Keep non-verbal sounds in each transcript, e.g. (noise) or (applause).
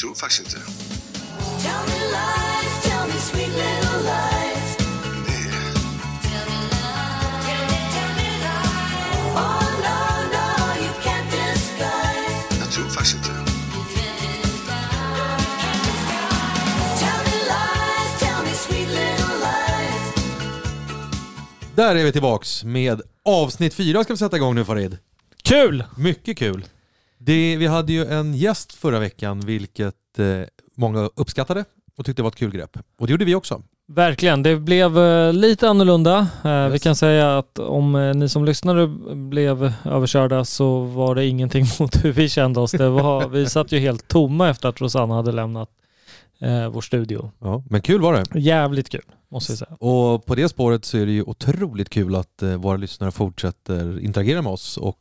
tror faktiskt inte. Disguise. Jag tror faktiskt inte. Lies. Där är vi tillbaks med avsnitt fyra ska vi sätta igång nu Farid. Kul! Mycket kul. Det, vi hade ju en gäst förra veckan vilket eh, många uppskattade och tyckte var ett kul grepp. Och det gjorde vi också. Verkligen, det blev eh, lite annorlunda. Eh, Vi Yes. kan säga att om ni som lyssnare blev överkörda så var det ingenting (laughs) mot hur vi kände oss. Det var, (laughs) vi satt ju helt tomma efter att Rosanna hade lämnat eh, vår studio. Ja, men kul var det. Jävligt kul, måste jag säga. Och på det spåret så är det ju otroligt kul att våra lyssnare fortsätter interagera med oss och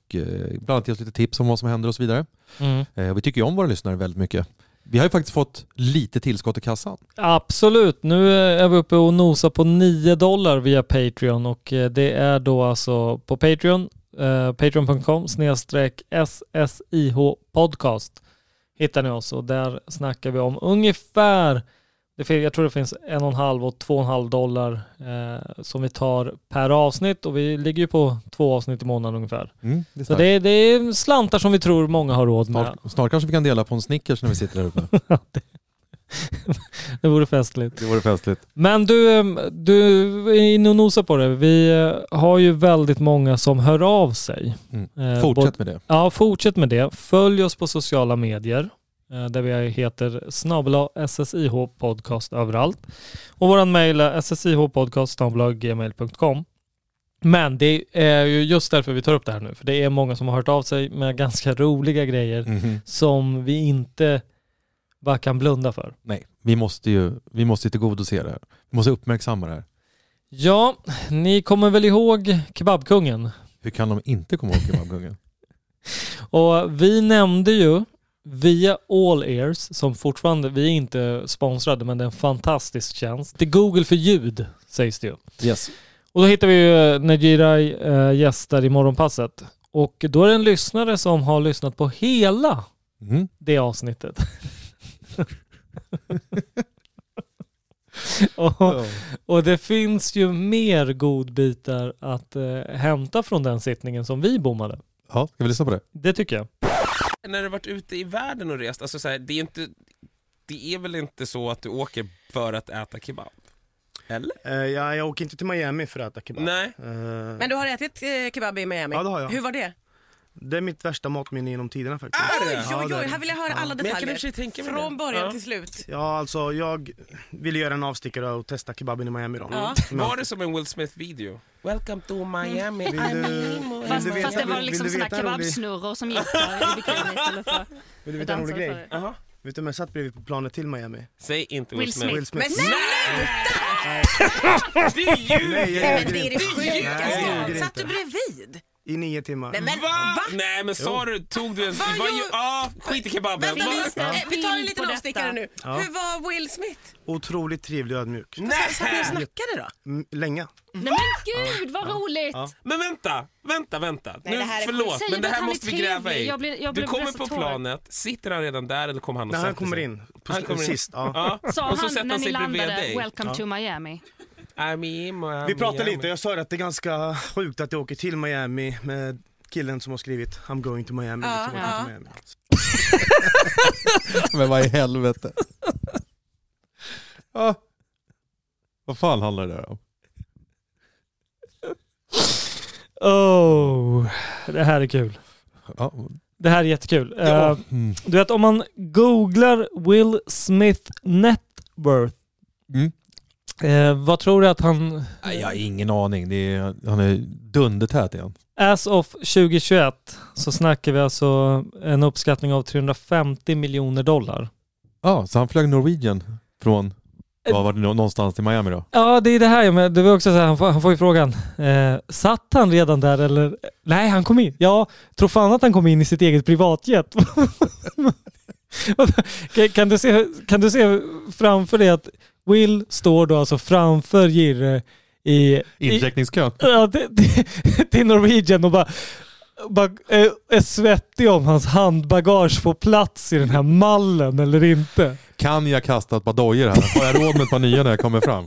bland annat ge oss lite tips om vad som händer och så vidare. Mm. Vi tycker ju om våra lyssnare väldigt mycket. Vi har ju faktiskt fått lite tillskott i kassan. Absolut, nu är vi uppe och nosar på 9 dollar via Patreon och eh, det är då alltså på Patreon, eh, patreon.com snedstreck SSIH podcast hittar ni oss och där snackar vi om ungefär, det jag tror det finns en och en halv och två och en halv dollar eh, som vi tar per avsnitt och vi ligger ju på två avsnitt i månaden ungefär. Mm, det är Så det det är slantar som vi tror många har råd med. snart, snart kanske vi kan dela på en Snickers när vi sitter där uppe. (laughs) (laughs) Det vore festligt. Det vore festligt. Men du, eh, du är inne och nosar på det. Vi eh, har ju väldigt många som hör av sig. Mm. Eh, Fortsätt både- med det. Ja, fortsätt med det. Följ oss på sociala medier där vi heter snabel SSIH podcast överallt. Och våran mejl är ssihpodcast.gmail.com Men det är ju just därför vi tar upp det här nu. För det är många som har hört av sig med ganska roliga grejer Mhm. som vi inte bara kan blunda för. Nej, vi måste ju vi måste tillgodose det här. Vi måste uppmärksamma det här. Ja, ni kommer väl ihåg Kebabkungen? Hur kan de inte komma ihåg kebabkungen? (laughs) Och vi nämnde ju via All Ears, som fortfarande, vi är inte sponsrade, men det är en fantastisk tjänst. Det är Google för ljud, sägs det ju. Yes. Och då hittar vi ju eh, Najirai äh, gäster i morgonpasset. Och då är det en lyssnare som har lyssnat på hela Mm. det avsnittet. (laughs) och, och det finns ju mer godbitar att eh, hämta från den sittningen som vi bommade. Ja, ska vi lyssna på det? Det tycker jag. När du varit ute i världen och rest, alltså så här, det, är inte, det är väl inte så att du åker för att äta kebab? Eller? Eh, ja, jag åker inte till Miami för att äta kebab. Nej. Eh, Men du har ätit eh, kebab i Miami? Ja, det har jag. Hur var det? Det är mitt värsta matminne genom tiderna faktiskt. Oj, Ja, oj, det är oj, det. här vill jag höra alla Men jag kan i och detaljer. för sig tänka mig Från början Ja. till slut. Ja, alltså jag ville göra en avstickare och testa kebaben i Miami då. Ja. Jag- Var det som en Will Smith-video? Welcome to Miami, Vill I'm du- Nemo. vill Fast, du veta- fast det var vill- liksom du såna veta en rolig- kebabsnurror som gick där i bikini istället för (laughs) Vill du veta en rolig grej? för. Jaha. Vet du vem jag satt bredvid på planet till Miami? Säg inte Will, Will Smith. Will Smith. Men Du ljuger! Nej, jag Nej, ljuger men det är det sjukaste. Nej, jag ljuger Satt du bredvid? I nio timmar. Nej, men Va? va? Nej men sa du, tog du en... Vad Vad ju, ja, skit i kebaben. Vänta, Va? vi, eh, vi tar en liten avstickare nu. Ja. Hur var Will Smith? Otroligt trevlig och ödmjuk. Satt ni och Nej! snackade då? Mm, länge. Nej men gud vad roligt! Ja. Men vänta, vänta, vänta. Nej, nu, det förlåt, men det här måste vi gräva i. Jag blir- jag du blir kommer nästan på tår. planet, sitter han redan där eller kommer han och När han kommer in, på Han kommer in. sist. Ja. Ja. Sa och så han sätter när han ni sig bredvid landade dig. 'Welcome to Miami'? Miami, Vi pratade Miami. lite jag sa att det är ganska sjukt att jag åker till Miami med killen som har skrivit I'm going to Miami. Ja, liksom, ja. Miami. (laughs) Men vad i helvete? ja. Vad fan handlar det där om? Oh, det här är kul. Ja. Det här är jättekul. Ja. Eh, Mm. du vet om man googlar Will Smith net worth, Mm. Eh, vad tror du att han, Nej, jag har ingen aning. Är, han är dundertät igen. as of 2021 så snackar vi alltså en uppskattning av 350 miljoner dollar. Ja, så han flög Norwegian från, vad var det nå- någonstans till Miami då? Ja, det är det här med. Det var också så här, han, får, han får ju frågan. Eh, satt han redan där eller? Nej, han kom in. Ja, tror fan att han kom in i sitt eget privatjet. (laughs) kan, kan, du se, kan du se framför dig att Will står då alltså framför Jirre i, Incheckningskön. ja, till, Norwegian och bara är, är svettig om hans handbagage får plats i den här mallen eller inte. Kan jag kasta ett par dojor här? Har jag råd med ett par nya när jag kommer fram?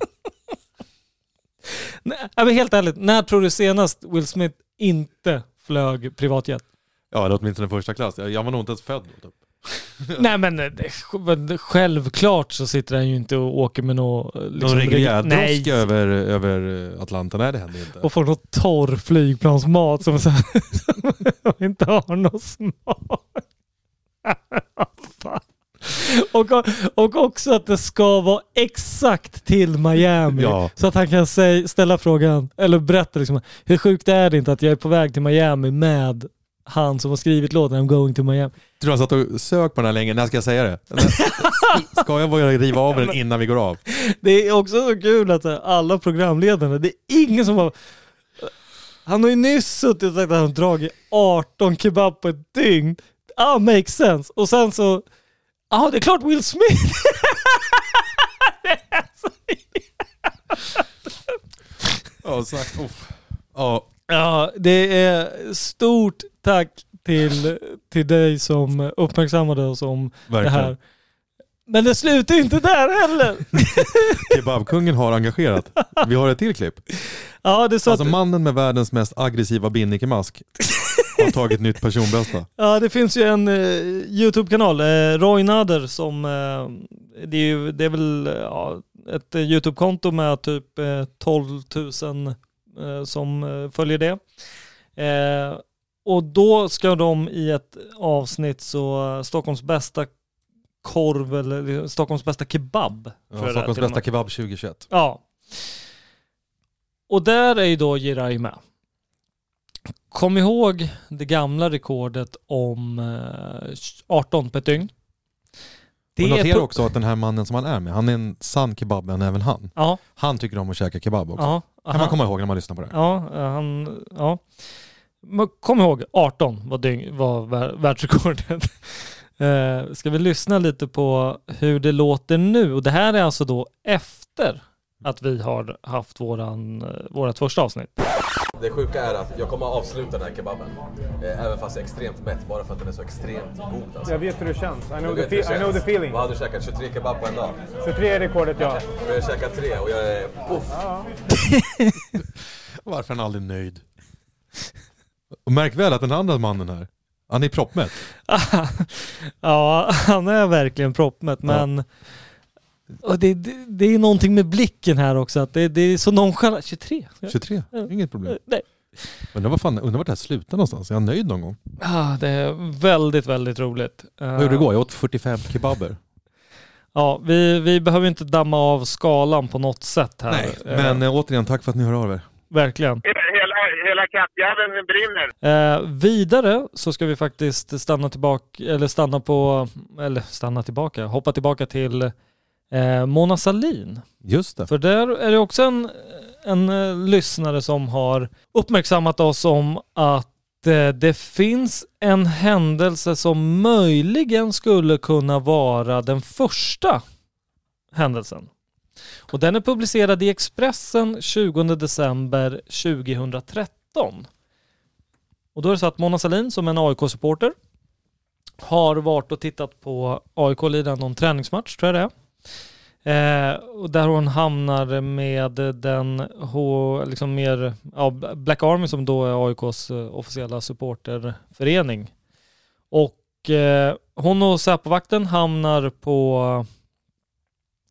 Nej, men helt ärligt, när tror du senast Will Smith inte flög privatjet? Ja, eller åtminstone första klass. Jag jag var nog inte ens född då. Typ. (laughs) Nej men eh, självklart så sitter han ju inte och åker med någon... eh, Någon reguljär Nej. droska över, över Atlanten? Nej, det händer inte. Och får någon torr flygplansmat som, här, (laughs) som inte har någon smak. (laughs) Och, och också att det ska vara exakt till Miami. Ja. Så att han kan säg, ställa frågan, eller berätta liksom, hur sjukt är det inte att jag är på väg till Miami med han som har skrivit låten I'm going to Miami. Tror han satt och sökt på den här länge? När ska jag säga det? (laughs) Ska jag börja riva av den innan vi går av? Det är också så kul att alla programledarna, det är ingen som har... Han har ju nyss suttit och sagt att han har dragit 18 kebab på ett dygn. Ah, makes sense. Och sen så... Ja, ah, det är klart Will Smith! (laughs) Ja. Uff. Ja, Ja, det är stort tack till, till dig som uppmärksammade oss om det verkligen. här. Men det slutar inte där heller. (laughs) Kebabkungen har engagerat. Vi har ett till klipp. (laughs) Ja, det är så Alltså att, mannen med världens mest aggressiva binnikemask har tagit nytt personbästa. (laughs) ja, det finns ju en eh, YouTube-kanal, eh, Roy Nader, som eh, det, är ju, det är väl ja, ett eh, YouTube-konto med typ eh, 12 000 eh, som eh, följer det. Och då ska de i ett avsnitt så Stockholms bästa korv eller Stockholms bästa kebab. Ja, det Stockholms och bästa kebab 2021. Ja. Och där är ju då Jiraj med. Kom ihåg det gamla rekordet om eh, 18 på ett dygn. Och är notera också att den här mannen som han är med, han är en sann kebabvän även han. Ja, Han tycker om att käka kebab också. ja. kan man komma ihåg när man lyssnar på det här. Ja, eh, han, ja. Kom ihåg, 18 var, dygn, var vär- världsrekordet. (laughs) Eh, ska vi lyssna lite på hur det låter nu? Och det här är alltså då efter att vi har haft våran, eh, vårat första avsnitt. Det sjuka är att jag kommer att avsluta den här kebaben. Eh, även fast jag är extremt mätt, bara för att den är så extremt god. Alltså. Jag vet hur det känns. I know, the, fe- I know the känns. feeling. Vad hade du käkat? 23 kebab på en dag? 23 är rekordet ja. Jag har käkat tre och jag är... Uff. (laughs) Varför är han aldrig nöjd? Och märk väl att den andra mannen här, han är proppmätt. (laughs) ja, han är verkligen proppmätt, men och det, det, det är någonting med blicken här också, att det, det är så nonchalant. 23? 23, inget problem. Nej. Undrar vad fan, undrar vart det här slutar någonstans? Är han nöjd någon gång? Ah, det är väldigt, väldigt roligt. Vad gjorde det igår? Jag åt 45 kebaber. (laughs) Ja, vi, vi behöver inte damma av skalan på något sätt här. Nej, Eh, men eh, återigen tack för att ni hör av er. Verkligen. Hela, kattjäveln brinner. Eh, vidare så ska vi faktiskt stanna tillbaka, eller stanna på, eller stanna tillbaka, hoppa tillbaka till eh, Mona Salin. Just det. För där är det också en, en eh, lyssnare som har uppmärksammat oss om att eh, det finns en händelse som möjligen skulle kunna vara den första händelsen. Och den är publicerad i Expressen 20 december 2013. Och då är det så att Mona Sahlin som är en AIK-supporter har varit och tittat på AIK lida någon träningsmatch, tror jag det är. Eh, och där hon hamnar med den H, liksom mer, ja, Black Army som då är AIKs eh, officiella supporterförening. Och eh, hon och Säpovakten hamnar på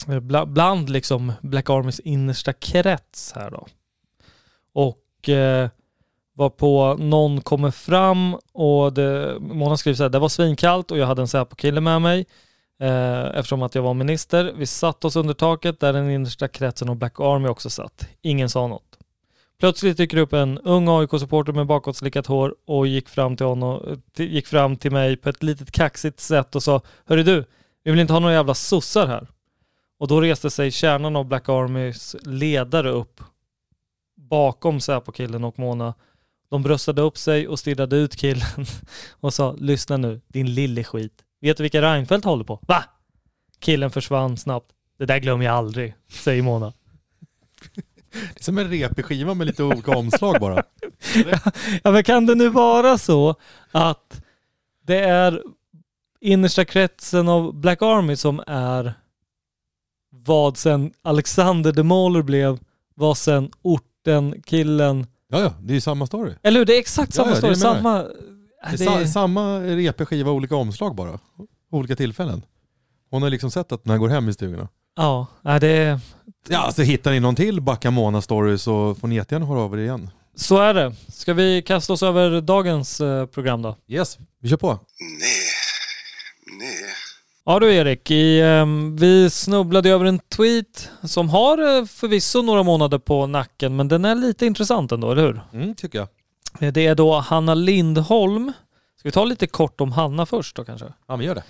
Eh, bland liksom Black Armys innersta krets här då. Och eh, var på någon kommer fram och det, Mona skriver så här, det var svinkallt och jag hade en Säpo-kille med mig eh, eftersom att jag var minister. Vi satt oss under taket där den innersta kretsen och Black Army också satt. Ingen sa något. Plötsligt dyker upp en ung AIK-supporter med bakåtslickat hår och gick fram till honom, gick fram till mig på ett litet kaxigt sätt och sa Hörru du, vi vill inte ha några jävla sossar här. Och då reste sig kärnan av Black Armys ledare upp bakom Säpo-killen och Mona. De bröstade upp sig och stirrade ut killen (laughs) och sa Lyssna nu, din lille skit. Vet du vilka Reinfeldt håller på? Va? Killen försvann snabbt. Det där glömmer jag aldrig, säger Mona. (laughs) Det är som en repig skiva med lite olika omslag bara. (laughs) Ja, men kan det nu vara så att det är innersta kretsen av Black Army som är vad sen Alexander de Moller blev, vad sen orten, killen. Ja, ja, det är ju samma story. Eller hur? Det är exakt samma Ja, ja, det story. jag. Samma... Det är sa- samma repig skiva, olika omslag bara. Olika tillfällen. Hon har liksom sett att den här går hem i stugorna. Ja, nej, det är... Ja, alltså hittar ni någon till Bakamona story så får ni jättegärna höra av er igen. Så är det. Ska vi kasta oss över dagens eh, program då? Yes, vi kör på. Ja du Erik, i, ehm, vi snubblade över en tweet som har eh, förvisso några månader på nacken men den är lite intressant ändå, eller hur? Mm, tycker jag. Eh, Det är då Hanna Lindholm. Ska vi ta lite kort om Hanna först då kanske? Ja, men gör det.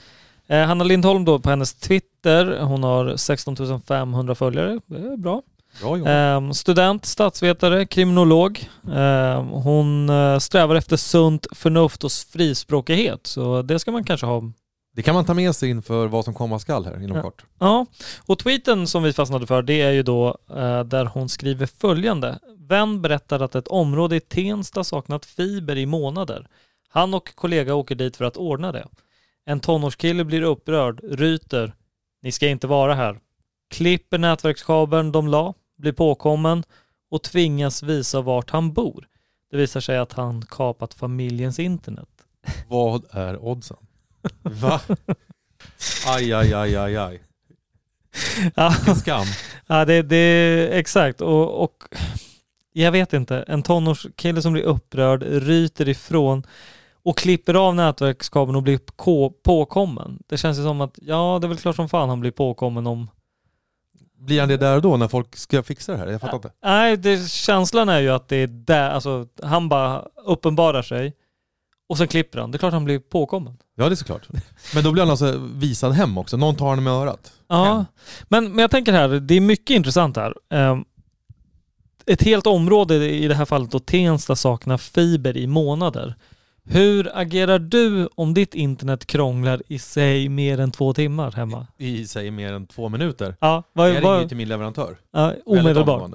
Eh, Hanna Lindholm då på hennes Twitter, hon har 16 500 följare, det är bra. Bra jobbat. Eh, student, statsvetare, kriminolog. Eh, hon eh, strävar efter sunt förnuft och frispråkighet, så det ska man kanske ha Det kan man ta med sig inför vad som komma skall här inom Ja. kort. Ja, och tweeten som vi fastnade för det är ju då eh, där hon skriver följande. Vän berättar att ett område i Tensta saknat fiber i månader. Han och kollega åker dit för att ordna det. En tonårskille blir upprörd, ryter. Ni ska inte vara här. Klipper nätverkskabeln de la, blir påkommen och tvingas visa vart han bor. Det visar sig att han kapat familjens internet. Vad är oddsen? Va? Aj, aj, aj, aj, aj. Ja. Vilken skam. Ja, det, det exakt. Och, och jag vet inte, en tonårskille som blir upprörd, ryter ifrån och klipper av nätverkskabeln och blir ko- påkommen. Det känns ju som att, ja det är väl klart som fan han blir påkommen om... Blir han det där och då när folk ska fixa det här? Jag fattar inte. Nej, det, känslan är ju att det är där, alltså han bara uppenbarar sig och sen klipper han. Det är klart han blir påkommen. Ja, det är såklart. Men då blir han alltså visad hem också. Någon tar honom med örat. Ja, men, men jag tänker här, det är mycket intressant här. Ehm, Ett helt område, i det här fallet då Tensta, saknar fiber i månader. Hur agerar du om ditt internet krånglar i sig mer än två timmar hemma? I sig mer än två minuter. Ja, vad, Jag ringer vad, till min leverantör. ja, omedelbart.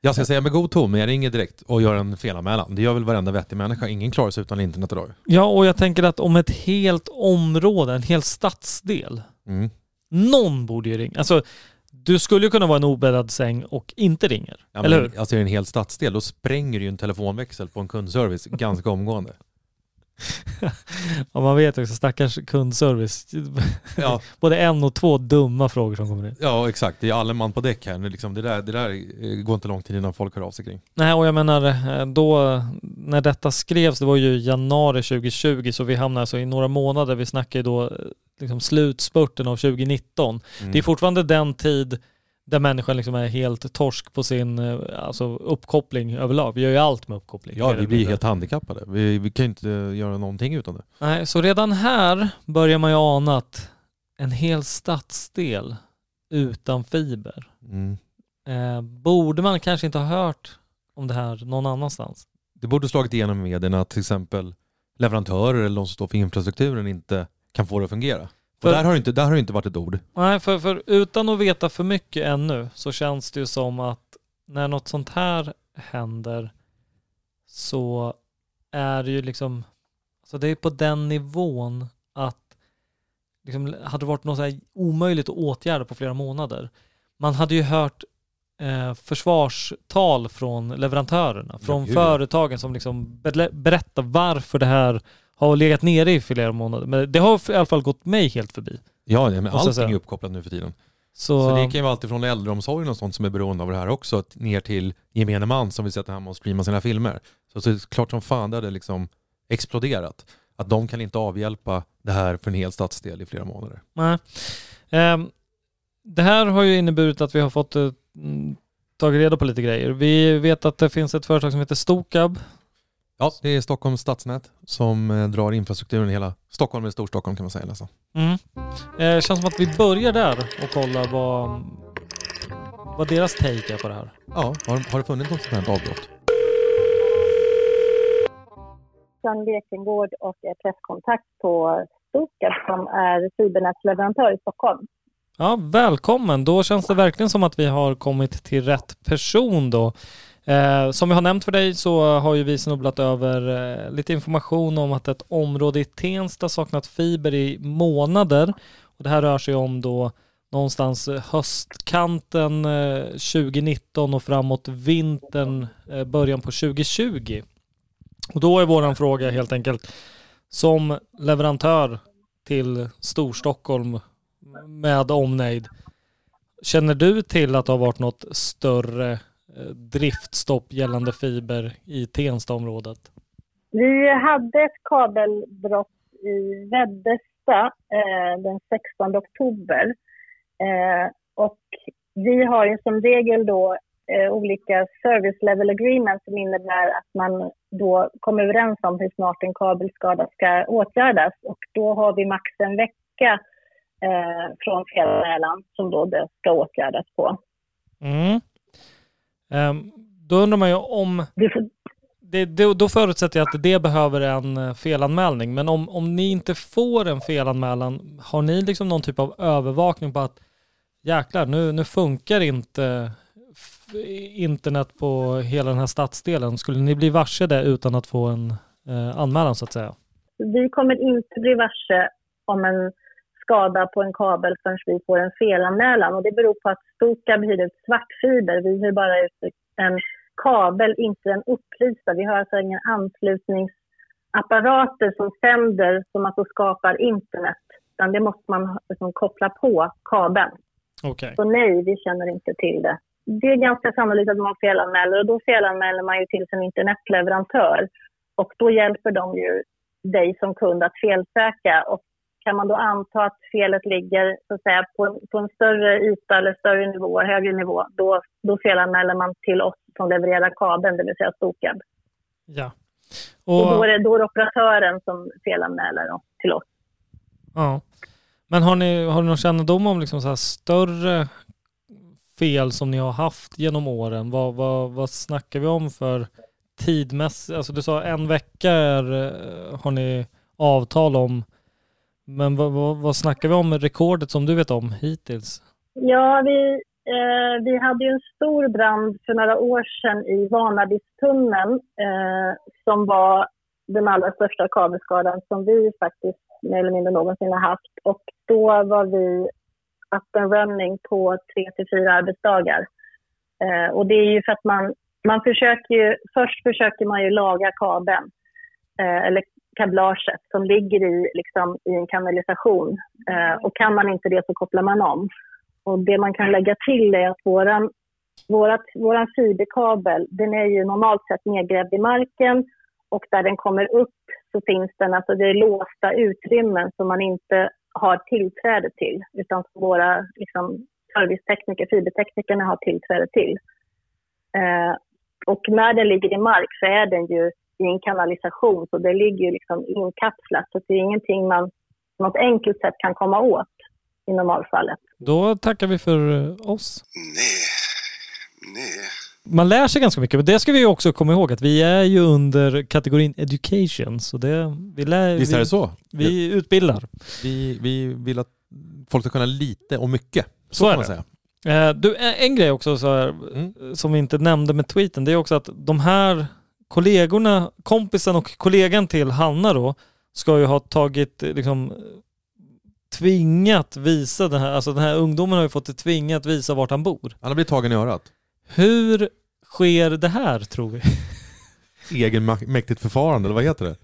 Jag ska säga med god ton, men jag ringer direkt och gör en felanmälan. Det gör väl varenda vettig människa. Ingen klarar sig utan internet idag. Ja, och jag tänker att om ett helt område, en hel stadsdel, Mm. någon borde ju ringa. Alltså, du skulle ju kunna vara en obäddad säng och inte ringer. Ja, eller men, hur? alltså det en hel stadsdel, då spränger du ju en telefonväxel på en kundservice ganska omgående. (laughs) Ja, man vet också, stackars kundservice. Ja. (laughs) Både en och två dumma frågor som kommer in. Ja, exakt. Det är alla man på däck här. Det, liksom, det, där, det där eh, går inte lång tid innan folk hör av sig kring. Nej, och jag menar eh, då när detta skrevs, det var ju januari 2020, så vi hamnade alltså i några månader. Vi snackar ju då eh, liksom slutspurten av 2019. Mm. Det är fortfarande den tid där människan liksom är helt torsk på sin eh, alltså uppkoppling överlag. Vi gör ju allt med uppkoppling. Ja, vi blir helt handikappade. Vi, vi kan ju inte göra någonting utan det. Nej, så redan här börjar man ju ana att en hel stadsdel utan fiber. Mm. Eh, borde man kanske inte ha hört om det här någon annanstans? Det borde slagit igenom i medierna att till exempel leverantörer eller de som står för infrastrukturen inte kan få det att fungera. För- Och där har, inte, där har det inte varit ett ord. Nej, för, för utan att veta för mycket ännu så känns det ju som att när något sånt här händer så är det ju liksom, så det är på den nivån att liksom, hade det varit något så här omöjligt att åtgärda på flera månader. Man hade ju hört eh, försvarstal från leverantörerna, från ja. företagen som liksom ber- berättar varför det här har legat nere i flera månader. Men det har i alla fall gått mig helt förbi. Ja, men allting är uppkopplat nu för tiden. Så, Så det kan ju vara alltifrån äldreomsorgen och sånt som är beroende av det här också, ner till gemene man som vill sätta hemma och streama sina filmer. Så, så det är klart som fan det hade liksom exploderat. Att de kan inte avhjälpa det här för en hel stadsdel i flera månader. Nej. Ehm, det här har ju inneburit att vi har fått eh, mm, tagit reda på lite grejer. Vi vet att det finns ett företag som heter Stokab. Ja, det är Stockholms stadsnät som eh, drar infrastrukturen i hela Stockholm eller Storstockholm kan man säga nästan. Mm. Eh, känns som att vi börjar där och kollar vad, vad deras take är på det här. Ja, har, har det funnits något sånt här avbrott? Susanne Lekengård och är presskontakt på Stokab som är fibernätsleverantör i Stockholm. Ja, välkommen. Då känns det verkligen som att vi har kommit till rätt person då. Eh, som vi har nämnt för dig så har ju vi snubblat över eh, lite information om att ett område i Tensta saknat fiber i månader. Och det här rör sig om då någonstans höstkanten eh, 2019 och framåt vintern, eh, början på 2020. Och då är våran fråga helt enkelt som leverantör till Storstockholm med omnejd. Känner du till att det har varit något större driftstopp gällande fiber i Tenstaområdet? Vi hade ett kabelbrott i Väddesta eh, den 16 oktober. Eh, och vi har ju som regel då eh, olika service level agreements som innebär att man då kommer överens om hur snart en kabelskada ska åtgärdas. Och då har vi max en vecka eh, från felanmälan som då det ska åtgärdas på. Mm. Ehm, då undrar man ju om... Det då förutsätter jag att det behöver en eh, felanmälning. Men om, om ni inte får en felanmälan, har ni liksom någon typ av övervakning på att jäklar, nu, nu funkar inte f- internet på hela den här stadsdelen. Skulle ni bli varse det utan att få en eh, anmälan så att säga? vi kommer inte bli varse om en skada på en kabel förrän vi får en felanmälan. Och det beror på att Stokab hyr ut svartfiber. Vi hyr bara ut en kabel, inte en upplysta. Vi har alltså inga anslutningsapparater som sänder som att då skapar internet. Utan det måste man liksom koppla på kabeln. Okej. Så nej, vi känner inte till det. Det är ganska sannolikt att man felanmäler och då felanmäler man ju till sin internetleverantör. Och då hjälper de ju dig som kund att felsöka. Och kan man då anta att felet ligger så att säga, på, en- på en större yta eller större nivå, högre nivå, då, då felanmäler man till oss som levererar kabeln, det vill säga Stokab. Ja. Och, då, Och, är det, då är det operatören som felanmäler då, till oss. ja. Men har ni, har ni någon kännedom om liksom så större fel som ni har haft genom åren? Vad, vad, vad snackar vi om för tidmässigt? Alltså du sa en vecka är, eh, har ni avtal om. Men vad, vad, vad snackar vi om med rekordet som du vet om hittills? Ja, vi, eh, vi hade ju en stor brand för några år sedan i Vanadistunneln eh, som var den allra största kabelskadan som vi faktiskt mer eller mindre någonsin har haft. Och då var vi up and running på tre till fyra arbetsdagar. Eh, och det är ju för att man, man försöker ju, först försöker man ju laga kabeln, eh, eller kablaget som ligger i, liksom, i en kanalisation. Eh, och kan man inte det så kopplar man om. Och det man kan lägga till är att våran, vårat, våran fiberkabel, den är ju normalt sett nedgrävd i marken och där den kommer upp så finns den, alltså det är låsta utrymmen som man inte har tillträde till utan som våra liksom, servicetekniker, fiberteknikerna har tillträde till. Eh, och när den ligger i mark så är den ju i en kanalisation så det ligger ju liksom inkapslat så det är ingenting man på något enkelt sätt kan komma åt i normalfallet. Då tackar vi för eh, oss. Nej. Nej. Man lär sig ganska mycket, men det ska vi också komma ihåg att vi är ju under kategorin education, så det, vi lär... Visst är vi, det så? Vi utbildar. Vi, vi vill att folk ska kunna lite och mycket. Så, Så är kan man det. säga. Eh, Du, en en grej också så här, Mm. som vi inte nämnde med tweeten, det är också att de här kollegorna, kompisen och kollegan till Hanna då, ska ju ha tagit eh, liksom tvingat visa den här, alltså den här ungdomen har ju fått tvingat visa vart han bor. Han har blivit tagen i örat. Hur sker det här tror vi? (laughs) Egenmäktigt förfarande, eller vad heter det?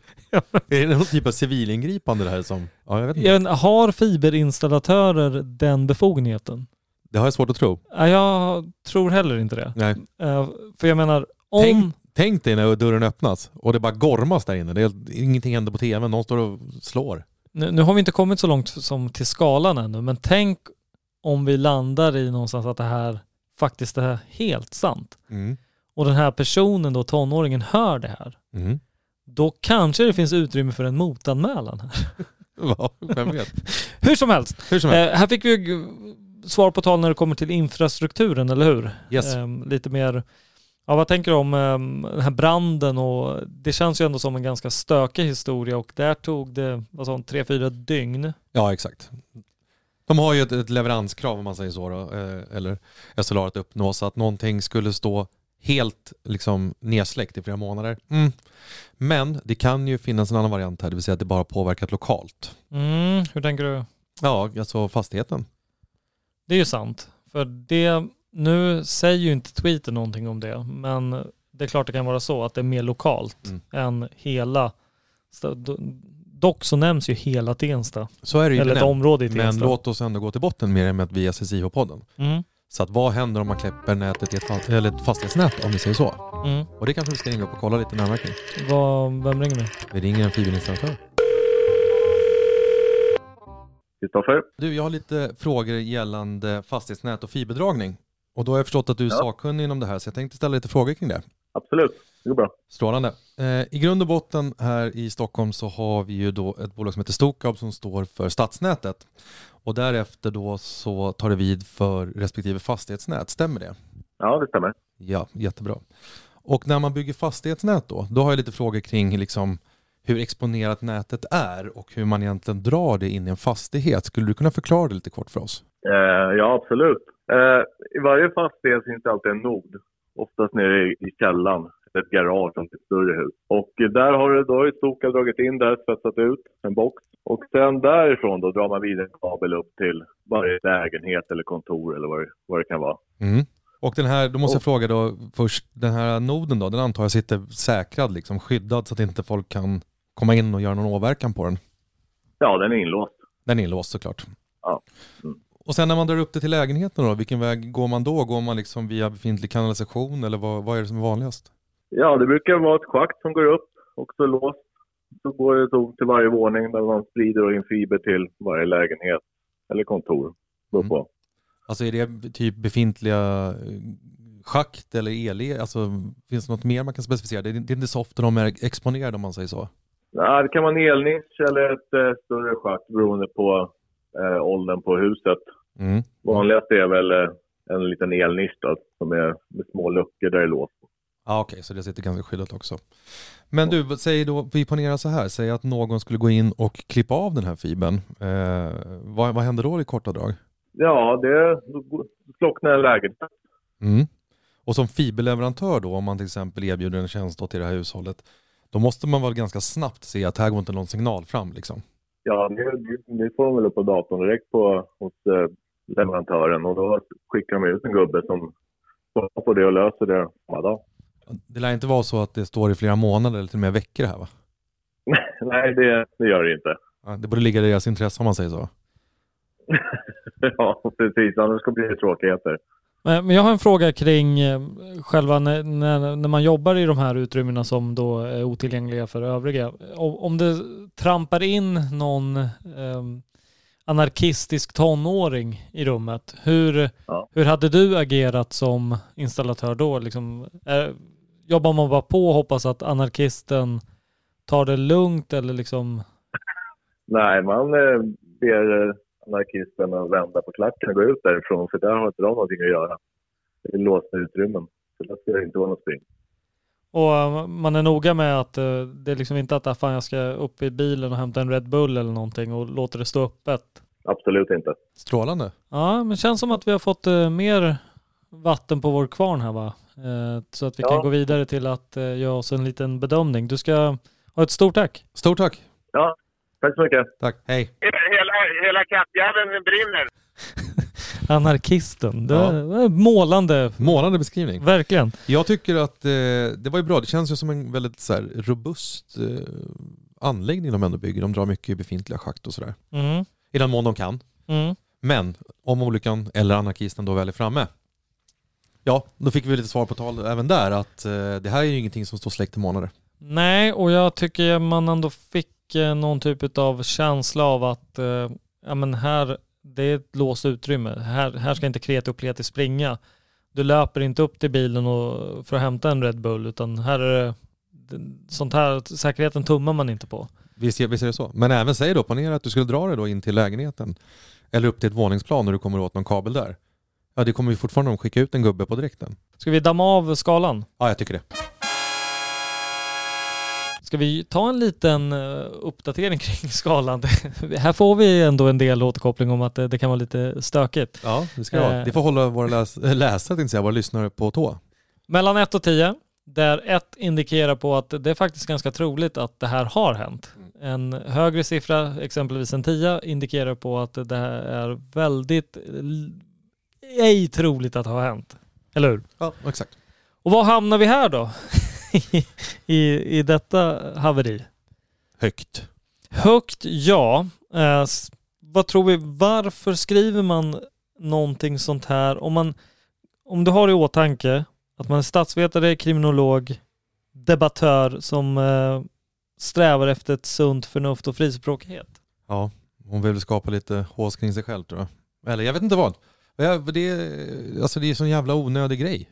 (laughs) är det någon typ av civilingripande det här som... Ja, jag vet inte. Jag vet har fiberinstallatörer den befogenheten? Det har jag svårt att tro. Ja, Jag tror heller inte det. Nej. Eh, För jag menar, om... Tänk, tänk dig när dörren öppnas och det bara gormas där inne. Det är, ingenting händer på tv, någon står och slår. Nu, nu har vi inte kommit så långt som till skalan ännu, men tänk om vi landar i någonstans att det här faktiskt är helt sant. Mm. Och den här personen då, tonåringen, hör det här. Mm. Då kanske det finns utrymme för en motanmälan här. (laughs) Vem vet? (laughs) Hur som helst. Hur som helst. Eh, här fick vi svar på tal när det kommer till infrastrukturen, eller hur? Yes. Eh, lite mer, ja vad tänker du om eh, den här branden och det känns ju ändå som en ganska stökig historia och där tog det, vad sa tre, fyra dygn. Ja, exakt. De har ju ett, ett leveranskrav om man säger så då, eh, eller SLR att uppnå så att någonting skulle stå helt liksom nedsläckt i flera månader. Mm. Men det kan ju finnas en annan variant här, det vill säga att det bara påverkat lokalt. Mm, hur tänker du? Ja, alltså fastigheten. Det är ju sant. För det, nu säger ju inte tweeten någonting om det, men det är klart det kan vara så att det är mer lokalt Mm. än hela. Dock så nämns ju hela Tensta. Så är det ju Eller ett område i Men Tensta. låt oss ändå gå till botten med det med att vi är SSIH-podden. Mm. Så att vad händer om man kläpper nätet i ett, fa- eller ett fastighetsnät om vi säger så? Mm. Och det kanske vi ska ringa upp och kolla lite närmare kring. Vad, vem ringer nu? Vi ringer en fiberinstallatör. Kristoffer? Du, jag har lite frågor gällande fastighetsnät och fiberdragning. Och då har jag förstått att du är Ja. sakkunnig inom det här, så jag tänkte ställa lite frågor kring det. Absolut, det går bra. Strålande. Eh, I grund och botten här i Stockholm så har vi ju då ett bolag som heter Stokab som står för stadsnätet. Och därefter då så tar det vid för respektive fastighetsnät, stämmer det? Ja, det stämmer. Ja, jättebra. Och när man bygger fastighetsnät då, då har jag lite frågor kring liksom hur exponerat nätet är och hur man egentligen drar det in i en fastighet. Skulle du kunna förklara det lite kort för oss? Eh, ja, absolut. Eh, I varje fastighet finns det alltid en nod. Oftast nere i, i källaren, ett garage som ett större hus. Och där har du, då Stoka dragit in där, svetsat ut en box. Och sen därifrån då drar man vidare en kabel upp till varje lägenhet eller kontor eller vad det, vad det kan vara. Mm. Och den här, då måste jag fråga då först, den här noden då, den antar jag sitter säkrad, liksom skyddad så att inte folk kan komma in och göra någon åverkan på den. Ja, den är inlåst. Den är inlåst såklart. Ja. Mm. Och sen när man drar upp det till lägenheten då, vilken väg går man då? Går man liksom via befintlig kanalisation eller vad, vad är det som är vanligast? Ja, det brukar vara ett schakt som går upp, också låst. Så går det så till varje våning där man sprider in fiber till varje lägenhet eller kontor. Beror på. Alltså är det typ befintliga eh, schakt eller el Alltså finns det något mer man kan specificera? Det är, det är inte så ofta de är exponerade om man säger så. Ja, det kan vara en elnisch eller ett eh, större schakt beroende på eh, åldern på huset. Mm. Vanligast är väl eh, en liten elnisch då, som är med små luckor där det är låst. Ja okej, så det sitter ganska skyddat också. Men du, säg då, vi ponerar så här, säg att någon skulle gå in och klippa av den här fibern. Eh, vad, vad händer då i korta drag? Ja, det slocknar en lägenhet. Mm. Och som fiberleverantör då, om man till exempel erbjuder en tjänst till det här hushållet, då måste man väl ganska snabbt se att här går inte någon signal fram liksom. Ja, det, det får de väl upp på datorn direkt på, hos eh, leverantören och då skickar de ut en gubbe som svarar på det och löser det samma dag. Det lär inte vara så att det står i flera månader eller till och med veckor här va? (laughs) Nej, det, det gör det inte. Det borde ligga i deras intresse om man säger så. (laughs) ja, precis. Annars ska det bli tråkigheter. Men jag har en fråga kring eh, själva när, när, när man jobbar i de här utrymmena som då är otillgängliga för övriga. Om, det trampar in någon ehm, anarkistisk tonåring i rummet, hur, hur hade du agerat som installatör då? Liksom, är, jobbar man bara på och hoppas att anarkisten tar det lugnt eller liksom Nej, man eh, ber anarkisten att vända på klacken och gå ut därifrån för där har inte de någonting att göra. Det är låsta utrymmen. Så där ska det inte vara något spring. Och eh, man är noga med att eh, det är liksom inte att ah, fan, jag ska upp i bilen och hämta en Red Bull eller någonting och låter det stå öppet. Absolut inte. Strålande. Ja, men känns som att vi har fått eh, mer vatten på vår kvarn här va? Så att vi Ja. kan gå vidare till att göra oss en liten bedömning. Du ska ha ett stort tack. Stort tack. Ja, tack så mycket. Tack, hej. Hela, kattjäveln brinner. (laughs) Anarkisten. Det Ja. var målande. Målande beskrivning. Verkligen. Jag tycker att eh, det var ju bra. Det känns ju som en väldigt så här, robust eh, anläggning de ändå bygger. De drar mycket i befintliga schakt och sådär. Mm. I den mån de kan. Mm. Men om olyckan eller anarkisten då väl är framme. Ja, då fick vi lite svar på tal även där att eh, det här är ju ingenting som står släkt i månader. Nej, och jag tycker man ändå fick eh, någon typ av känsla av att eh, ja, men här, det är ett låst utrymme. Här, här ska inte kreti och pleti springa. Du löper inte upp till bilen och, för att hämta en Red Bull, utan här är det, sånt här, säkerheten tummar man inte på. Visst, visst är det så. Men även säg då, ponera att du skulle dra det då in till lägenheten. Eller upp till ett våningsplan när du kommer åt någon kabel där. Ja, det kommer ju fortfarande de skicka ut en gubbe på direkten. Ska vi damma av skalan? Ja, jag tycker det. Ska vi ta en liten eh, uppdatering (laughs) kring skalan? här får vi ändå en del återkoppling om att det, kan vara lite stökigt. Ja, det ska det vara. Det får hålla våra läs läsare, jag säga, våra lyssnare på tå. Mellan 1 och 10, där 1 indikerar på att det är faktiskt ganska troligt att det här har hänt. En högre siffra, exempelvis en 10, indikerar på att det här är väldigt ej troligt att ha hänt. Eller hur? Ja, exakt. Och var hamnar vi här då? (laughs) I, I detta haveri? Högt. Högt, ja. Eh, vad tror vi, varför skriver man någonting sånt här? Om, man, om du har i åtanke att man är statsvetare, kriminolog, debattör som eh, strävar efter ett sunt förnuft och frispråkighet. Ja, hon vill skapa lite hås kring sig själv tror jag. Eller jag vet inte vad. Det är, alltså det är en sån jävla onödig grej.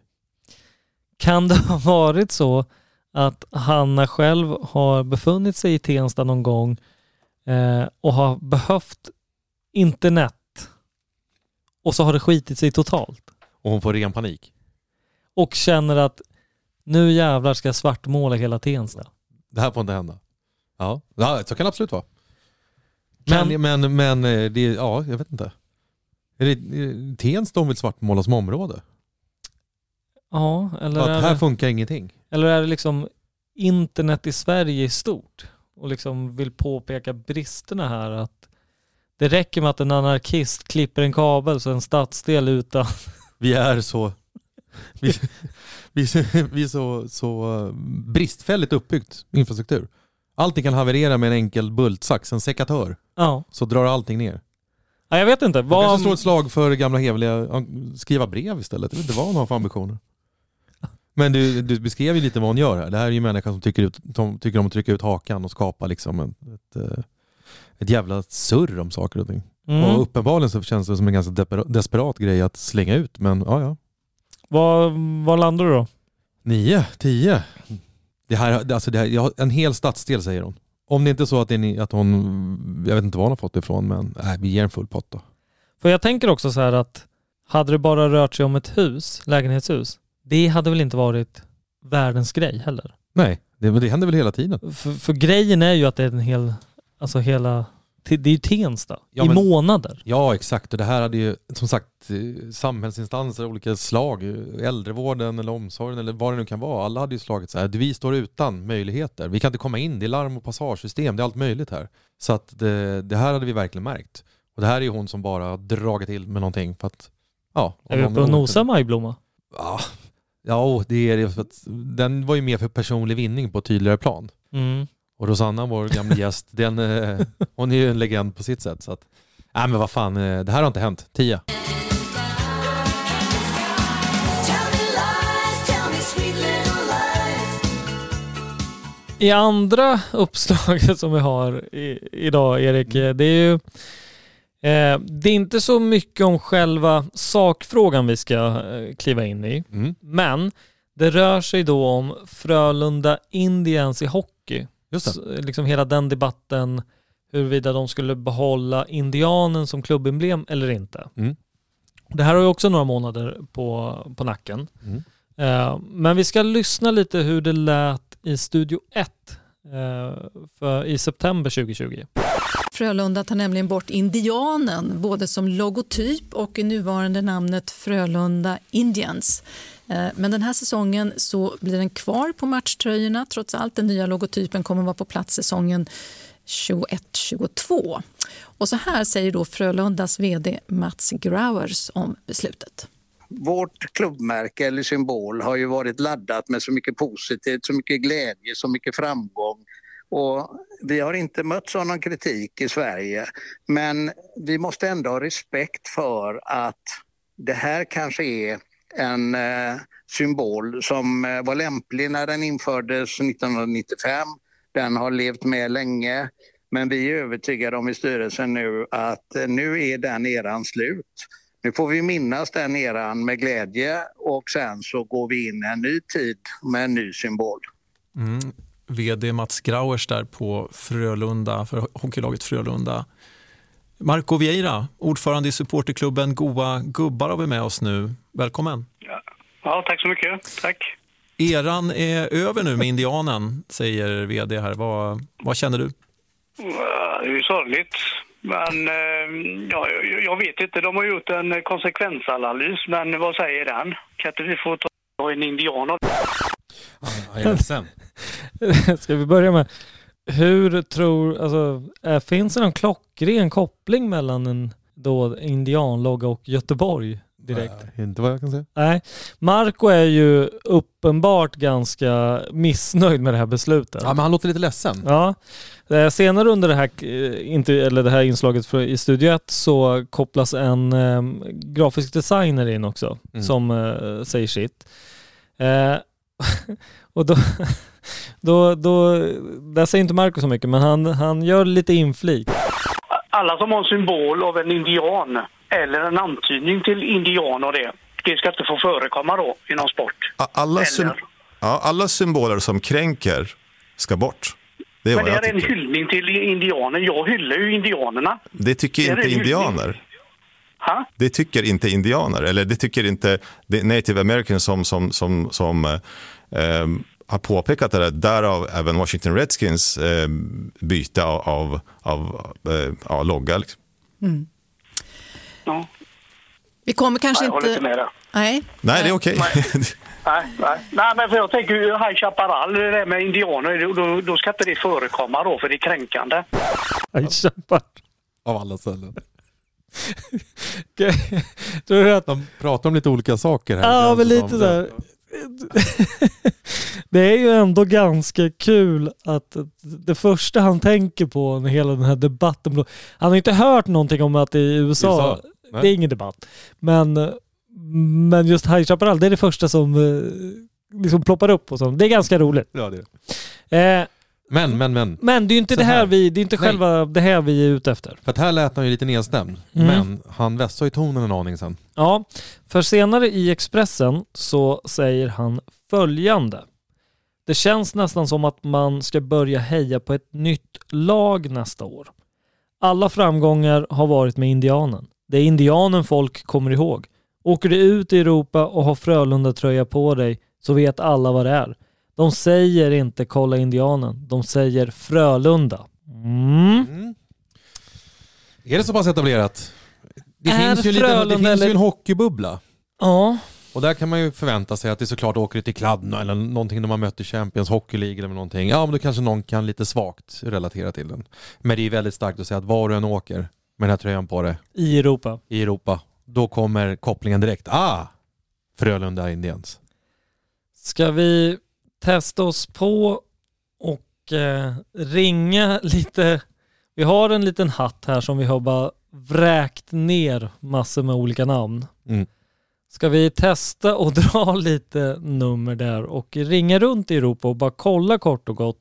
Kan det ha varit så att Hanna själv har befunnit sig i Tensta någon gång eh, och har behövt internet och så har det skitit sig totalt Och hon får ren panik. och känner att nu jävlar ska jag svartmåla hela Tensta. Det här får inte hända. Ja, ja så kan det absolut vara. Men, men, men, eh, det, ja, jag vet inte. Är det det Tensta de vill svartmåla som område? Ja, eller Att är, här det, funkar ingenting. eller är det liksom internet i Sverige i stort och liksom vill påpeka bristerna här att det räcker med att en anarkist klipper en kabel så en stadsdel utan Vi är så, vi, vi, vi är så, så eh, bristfälligt uppbyggt infrastruktur. Allting kan haverera med en enkel bultsax, en sekatör. Ja. Så drar allting ner. Ja, jag vet inte. Man kanske Vad, slår ett slag för gamla hevliga, skriva brev istället. Jag vet inte vad hon har för ambitioner. Men du, du beskrev ju lite vad hon gör här. Det här är ju människan som tycker, ut, som tycker om att trycka ut hakan och skapa liksom en, ett, eh, ett jävla surr om saker och ting. Mm. Och uppenbarligen så känns det som en ganska desperat grej att slänga ut. Men ja, ja. vad, vad landar du då? Nio, tio. Det här, alltså det här, jag har en hel stadsdel säger hon. Om det inte är så att, är, ni- att hon, jag vet inte var hon har fått det ifrån, men nej, vi ger en full pott då. För jag tänker också så här att hade det bara rört sig om ett hus, lägenhetshus, det hade väl inte varit världens grej heller. Nej, det, men det händer väl hela tiden. För, för grejen är ju att det är en hel, alltså hela, det är ju Tensta Ja, i men- månader. Ja, exakt. Och det här hade ju som sagt eh, samhällsinstanser av olika slag, eh, äldrevården eller omsorgen eller vad det nu kan vara. Alla hade ju slagit så här, vi står utan möjligheter. Vi kan inte komma in, det är larm och passagesystem, det är allt möjligt här. Så att det, det här hade vi verkligen märkt. Och det här är ju hon som bara dragit till med någonting för att, ja. Är vi uppe och nosar Majblomma? Ja, ja det är det. För att den var ju mer för personlig vinning på ett tydligare plan. Mm. Och Rosanna, vår gamla gäst, (laughs) den, eh, hon är ju en legend på sitt sätt. Så att, nej men vad fan, eh, det här har inte hänt. Tia. I andra (laughs) uppslaget som vi har i, idag Erik, eh, det är ju eh, det är inte så mycket om själva sakfrågan vi ska eh, kliva in i. Mm. Men det rör sig då om Frölunda Indians i hockey. Just det. S- liksom hela den debatten huruvida de skulle behålla indianen som klubbemblem eller inte. Mm. Det här har ju också några månader på, på nacken. Mm. Eh, men vi ska lyssna lite hur det lät i Studio 1 eh, Eh, för, i september 2020. Frölunda tar nämligen bort indianen både som logotyp och i nuvarande namnet Frölunda Indians. Eh, men den här säsongen så blir den kvar på matchtröjorna trots allt. Den nya logotypen kommer vara på plats säsongen 21-22. Och så här säger då Frölundas vd Mats Grauers om beslutet vårt klubbmärke eller symbol har ju varit laddat med så mycket positivt, så mycket glädje, så mycket framgång. Och vi har inte mötts av någon kritik i Sverige, men vi måste ändå ha respekt för att det här kanske är en eh, symbol som eh, var lämplig när den infördes 1995. Den har levt med länge, men vi är övertygade om i styrelsen nu att eh, nu är den eran slut. Nu får vi minnas den eran med glädje och sen så går vi in i en ny tid med en ny symbol. Mm. VD Mats Grauers där på Frölunda, för hockeylaget Frölunda. Marco Vieira, ordförande i supporterklubben Goa Gubbar har vi med oss nu. Välkommen. Ja, tack så mycket. Tack. Eran är över nu med Indianen, säger vd här. Vad, vad känner du? Ja, Det är ju sorgligt. Men eh, ja, jag, vet inte, de har gjort en konsekvensanalys, men vad säger den? Kan inte vi få ta en indian? och- Jag är ledsen. (laughs) Ska vi börja med, hur tror, alltså, finns det någon klockren koppling mellan en då indianlogga och Göteborg direkt? Inte vad jag kan säga. Nej, Marco är ju uppenbart ganska missnöjd med det här beslutet. Ja, men han låter lite ledsen. Ja. Eh, Senare under det här, eh, inte, eller det här inslaget för, i Studio 1 så kopplas en eh, grafisk designer in också Mm. som eh, säger sitt. (laughs) Och då, (laughs) då, då, där säger inte Marco så mycket men han, han gör lite inflik. Alla som har en symbol av en indian eller en antydning till indian och det, det ska inte få förekomma då i någon sport. Alla, Eller? ja, alla symboler som kränker ska bort. Det är Men det är en tycker. hyllning till indianer. Jag hyllar ju indianerna. Det tycker Det inte hyllning. indianer. Ha? Det tycker inte indianer, eller det tycker inte the native americans som, som, som, som eh, eh, har påpekat det där. Därav även Washington Redskins eh, byte av, av, av eh, ja, logga. Liksom. Mm. Ja. Vi kommer kanske Nej, jag håller inte... inte med där. Nej. Nej, det är okej. Nej, (laughs) nej. nej, men för jag tänker ju High Chaparral, det där med indianer, då- då, ska inte det förekomma då, för det är kränkande. Jag kämpar. Av alla ställen. (laughs) Tror du att... De pratar om lite olika saker här. Ja, men lite här. (laughs) Det är ju ändå ganska kul att det första han tänker på när hela den här debatten... Han har inte hört någonting om att det är i USA, USA, nej. det är ingen debatt. Men, men just High Chaparral, det är det första som eh, liksom ploppar upp och så. Det är ganska roligt. Ja, det är det. Eh, Men, men, men. men det är ju inte Så det här här. vi, det är inte Nej. själva det här vi är ute efter. För att här lät han ju lite nedstämd. Mm. Men han vässade ju tonen en aning sen. Ja, för senare i Expressen så säger han följande. Det känns nästan som att man ska börja heja på ett nytt lag nästa år. Alla framgångar har varit med indianen. Det är indianen folk kommer ihåg. Åker du ut i Europa och har Frölunda-tröja på dig så vet alla vad det är. De säger inte kolla indianen, de säger Frölunda. Mm. Är det så pass etablerat? Det Är finns ju, en liten, det finns ju eller- en hockeybubbla. Ja. Och där kan man ju förvänta sig att det såklart åker till Kladno eller någonting de har mött i Champions Hockey League eller någonting. Ja, men då kanske någon kan lite svagt relatera till den. Men det är väldigt starkt att säga att var du än åker med den här tröjan på dig I Europa. i Europa, då kommer kopplingen direkt. Ah! Frölunda Indians. Ska vi testa oss på och eh, ringa lite? Vi har en liten hatt här som vi har bara vräkt ner massor med olika namn. Mm. Ska vi testa och (laughs) dra lite nummer där och ringa runt i Europa och bara kolla kort och gott.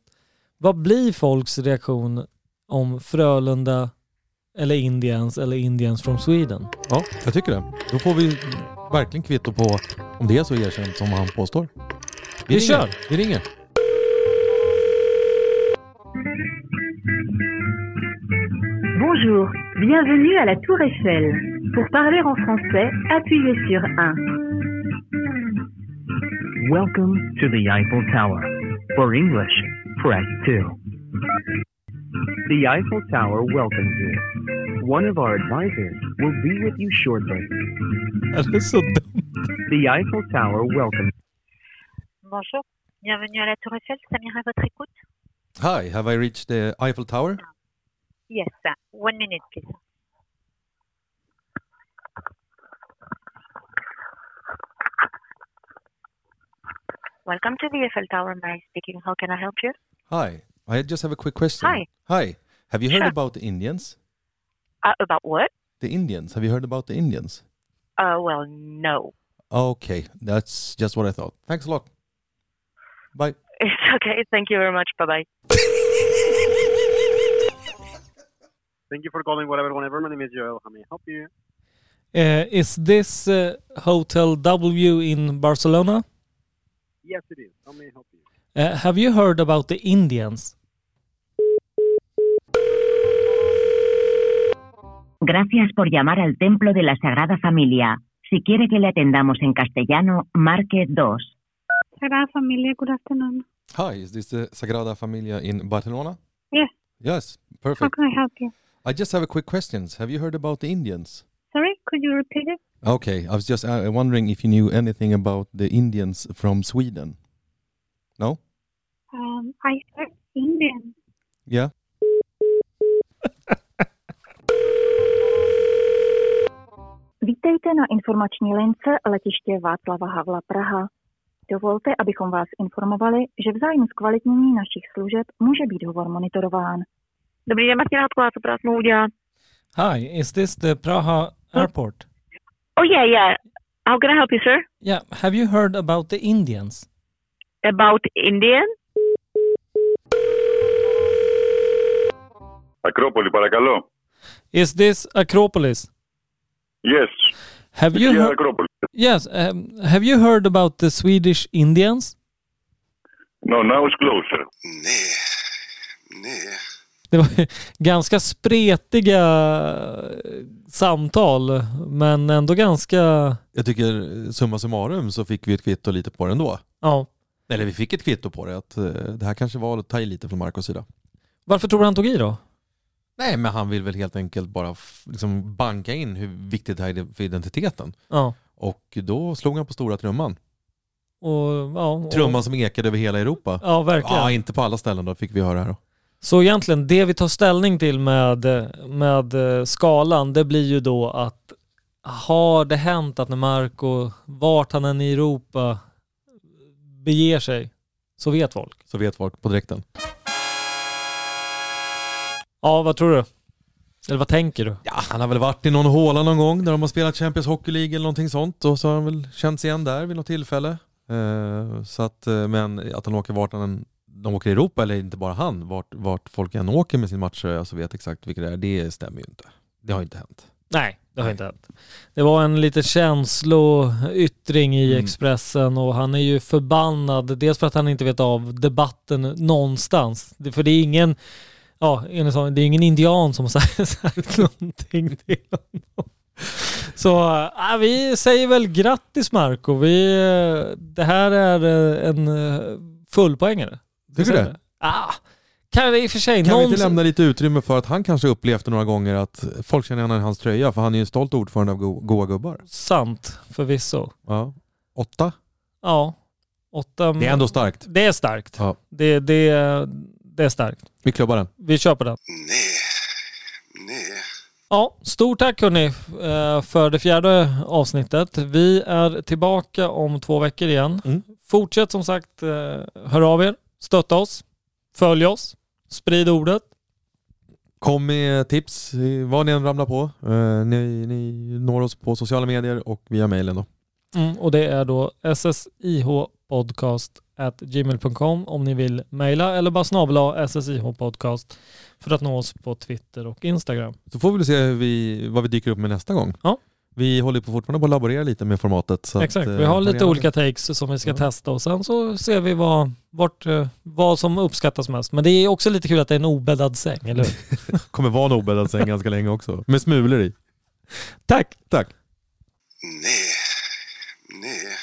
Vad blir folks reaktion om Frölunda eller Indians eller Indians from Sweden? Ja, jag tycker det. Då får vi verkligen kvitto på om det är så erkänt som han påstår. Vi ringer. kör. Vi ringer. Bonjour, bienvenue à la Tour Eiffel. Pour parler en français, appuyez sur 1. Welcome to the Eiffel Tower. For English, press 2. The Eiffel Tower welcomes you. One of our advisors will be with you shortly. Det är så dumt. The Eiffel Tower welcomes Bonjour, bienvenue à la Tour Eiffel, Samira à votre écoute. Hi, have I reached the Eiffel Tower? Yes, sir. one minute please. Welcome to the Eiffel Tower, Mary speaking. How can I help you? Hi, I just have a quick question. Hi. Hi, have you heard Sure. about the Indians? Uh, about what? The Indians, have you heard about the Indians? Uh, well, no. Okay, that's just what I thought. Thanks a lot. Bye. (laughs) It's okay. Thank you very much. Bye bye. Thank you for calling whatever, whenever. My name is Joel. How may I help you? Uh, is this uh, Hotel W in Barcelona? Yes, it is. How may I help you? Uh, have you heard about the Indians? Gracias por llamar al Templo de la Sagrada Familia. Si quiere que le atendamos en castellano, marque 2. Sagrada Familia, good afternoon. Hi, is this the Sagrada Familia in Barcelona? Yes, Yes, perfect. how can I help you? I just have a quick question. Have you heard about the Indians? Sorry, could you repeat it? Okay, I was just uh, wondering if you knew anything about the Indians from Sweden. No? Um, I heard Indian. Yeah? (laughs) Vítejte na informační lince letiště Václava Havla Praha. Dovolte, abychom vás informovali, že v zájmu zkvalitnění našich služeb může být hovor monitorován. Dobrý den, Martina Hodková, co pro vás mohu udělat? Hi, is this the Praha airport? Oh yeah, yeah. How can I help you, sir? Yeah, have you heard about the Indians? About Indian? Ακρόπολη, παρακαλώ. Is this Acropolis? Yes. Have you Εκεί heard? Ακρόπολη. Yes, um, have you heard about the Swedish Indians? No, now it's closer. Det var (laughs) ganska spretiga eh, samtal, men ändå ganska... Jag tycker eh, summa summarum så fick vi ett kvitto lite på det ändå. Ja. Eller vi fick ett kvitto på det, att eh, det här kanske var att ta i lite från Marcos sida. Varför tror du han tog i då? Nej, men han vill väl helt enkelt bara liksom banka in hur viktigt det här är för identiteten. Ja. Och då slog han på stora trumman. Och, ja, och, Trumman som ekade över hela Europa. Ja, verkligen. Ja, inte på alla ställen då, fick vi höra här då. Så egentligen, det vi tar ställning till med, med eh, skalan, det blir ju då att har det hänt att när Marco, vart han än i Europa beger sig, så vet folk. Så vet folk på direkten. Ja, vad tror du? Eller vad tänker du? Ja, han har väl varit i någon håla någon gång där de har spelat Champions Hockey League eller någonting sånt och så har han väl känts igen där vid något tillfälle. Eh, så att, eh, men att han åker vart han än- de åker i Europa, eller inte bara han, vart, vart folk än åker med sin matchtröja så vet exakt vilka det är, det stämmer ju inte. Det har inte hänt. Nej, det har inte hänt. Det var en liten känsloyttring i Mm. Expressen och han är ju förbannad. Dels för att han inte vet av debatten någonstans. För det är ingen, ja, det är ingen indian som har (laughs) sagt någonting till honom. Så äh, vi säger väl grattis Marco. Vi, eh, det här är eh, en eh, fullpoängare. Tycker du det? Ah, kan det i och för sig. Kan vi någon- inte lämna lite utrymme för att han kanske upplevt det några gånger att folk känner igen hans tröja för han är ju en stolt ordförande av Go- Goa Gubbar. Sant, förvisso. Ja. Åtta? Ja. Åtta. Det är ändå starkt. Det är starkt. Ja. Det, det, det är starkt. Vi klubbar den. Vi kör på den. Ja, stort tack hörni eh, för det fjärde avsnittet. Vi är tillbaka om två veckor igen. Mm. Fortsätt som sagt, eh, hör av er, stötta oss, följ oss, sprid ordet. Kom med tips, vad ni än ramlar på. Eh, ni, ni når oss på sociala medier och via mejlen då. Mm, och det är då ssihpodcast.gmail.com om ni vill mejla eller bara snabla sshpodcast för att nå oss på Twitter och Instagram. Så får vi väl se hur vi, vad vi dyker upp med nästa gång. Ja. Vi håller på fortfarande på att laborera lite med formatet. Så Exakt, att, vi eh, har lite olika takes som vi ska testa och sen så ser vi vad, vart, eh, vad som uppskattas mest. Men det är också lite kul att det är en obäddad säng, eller hur? (laughs) Kommer vara en obäddad säng ganska länge också. Med smulor i. Tack! Tack! Nej,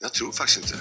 jag tror faktiskt inte.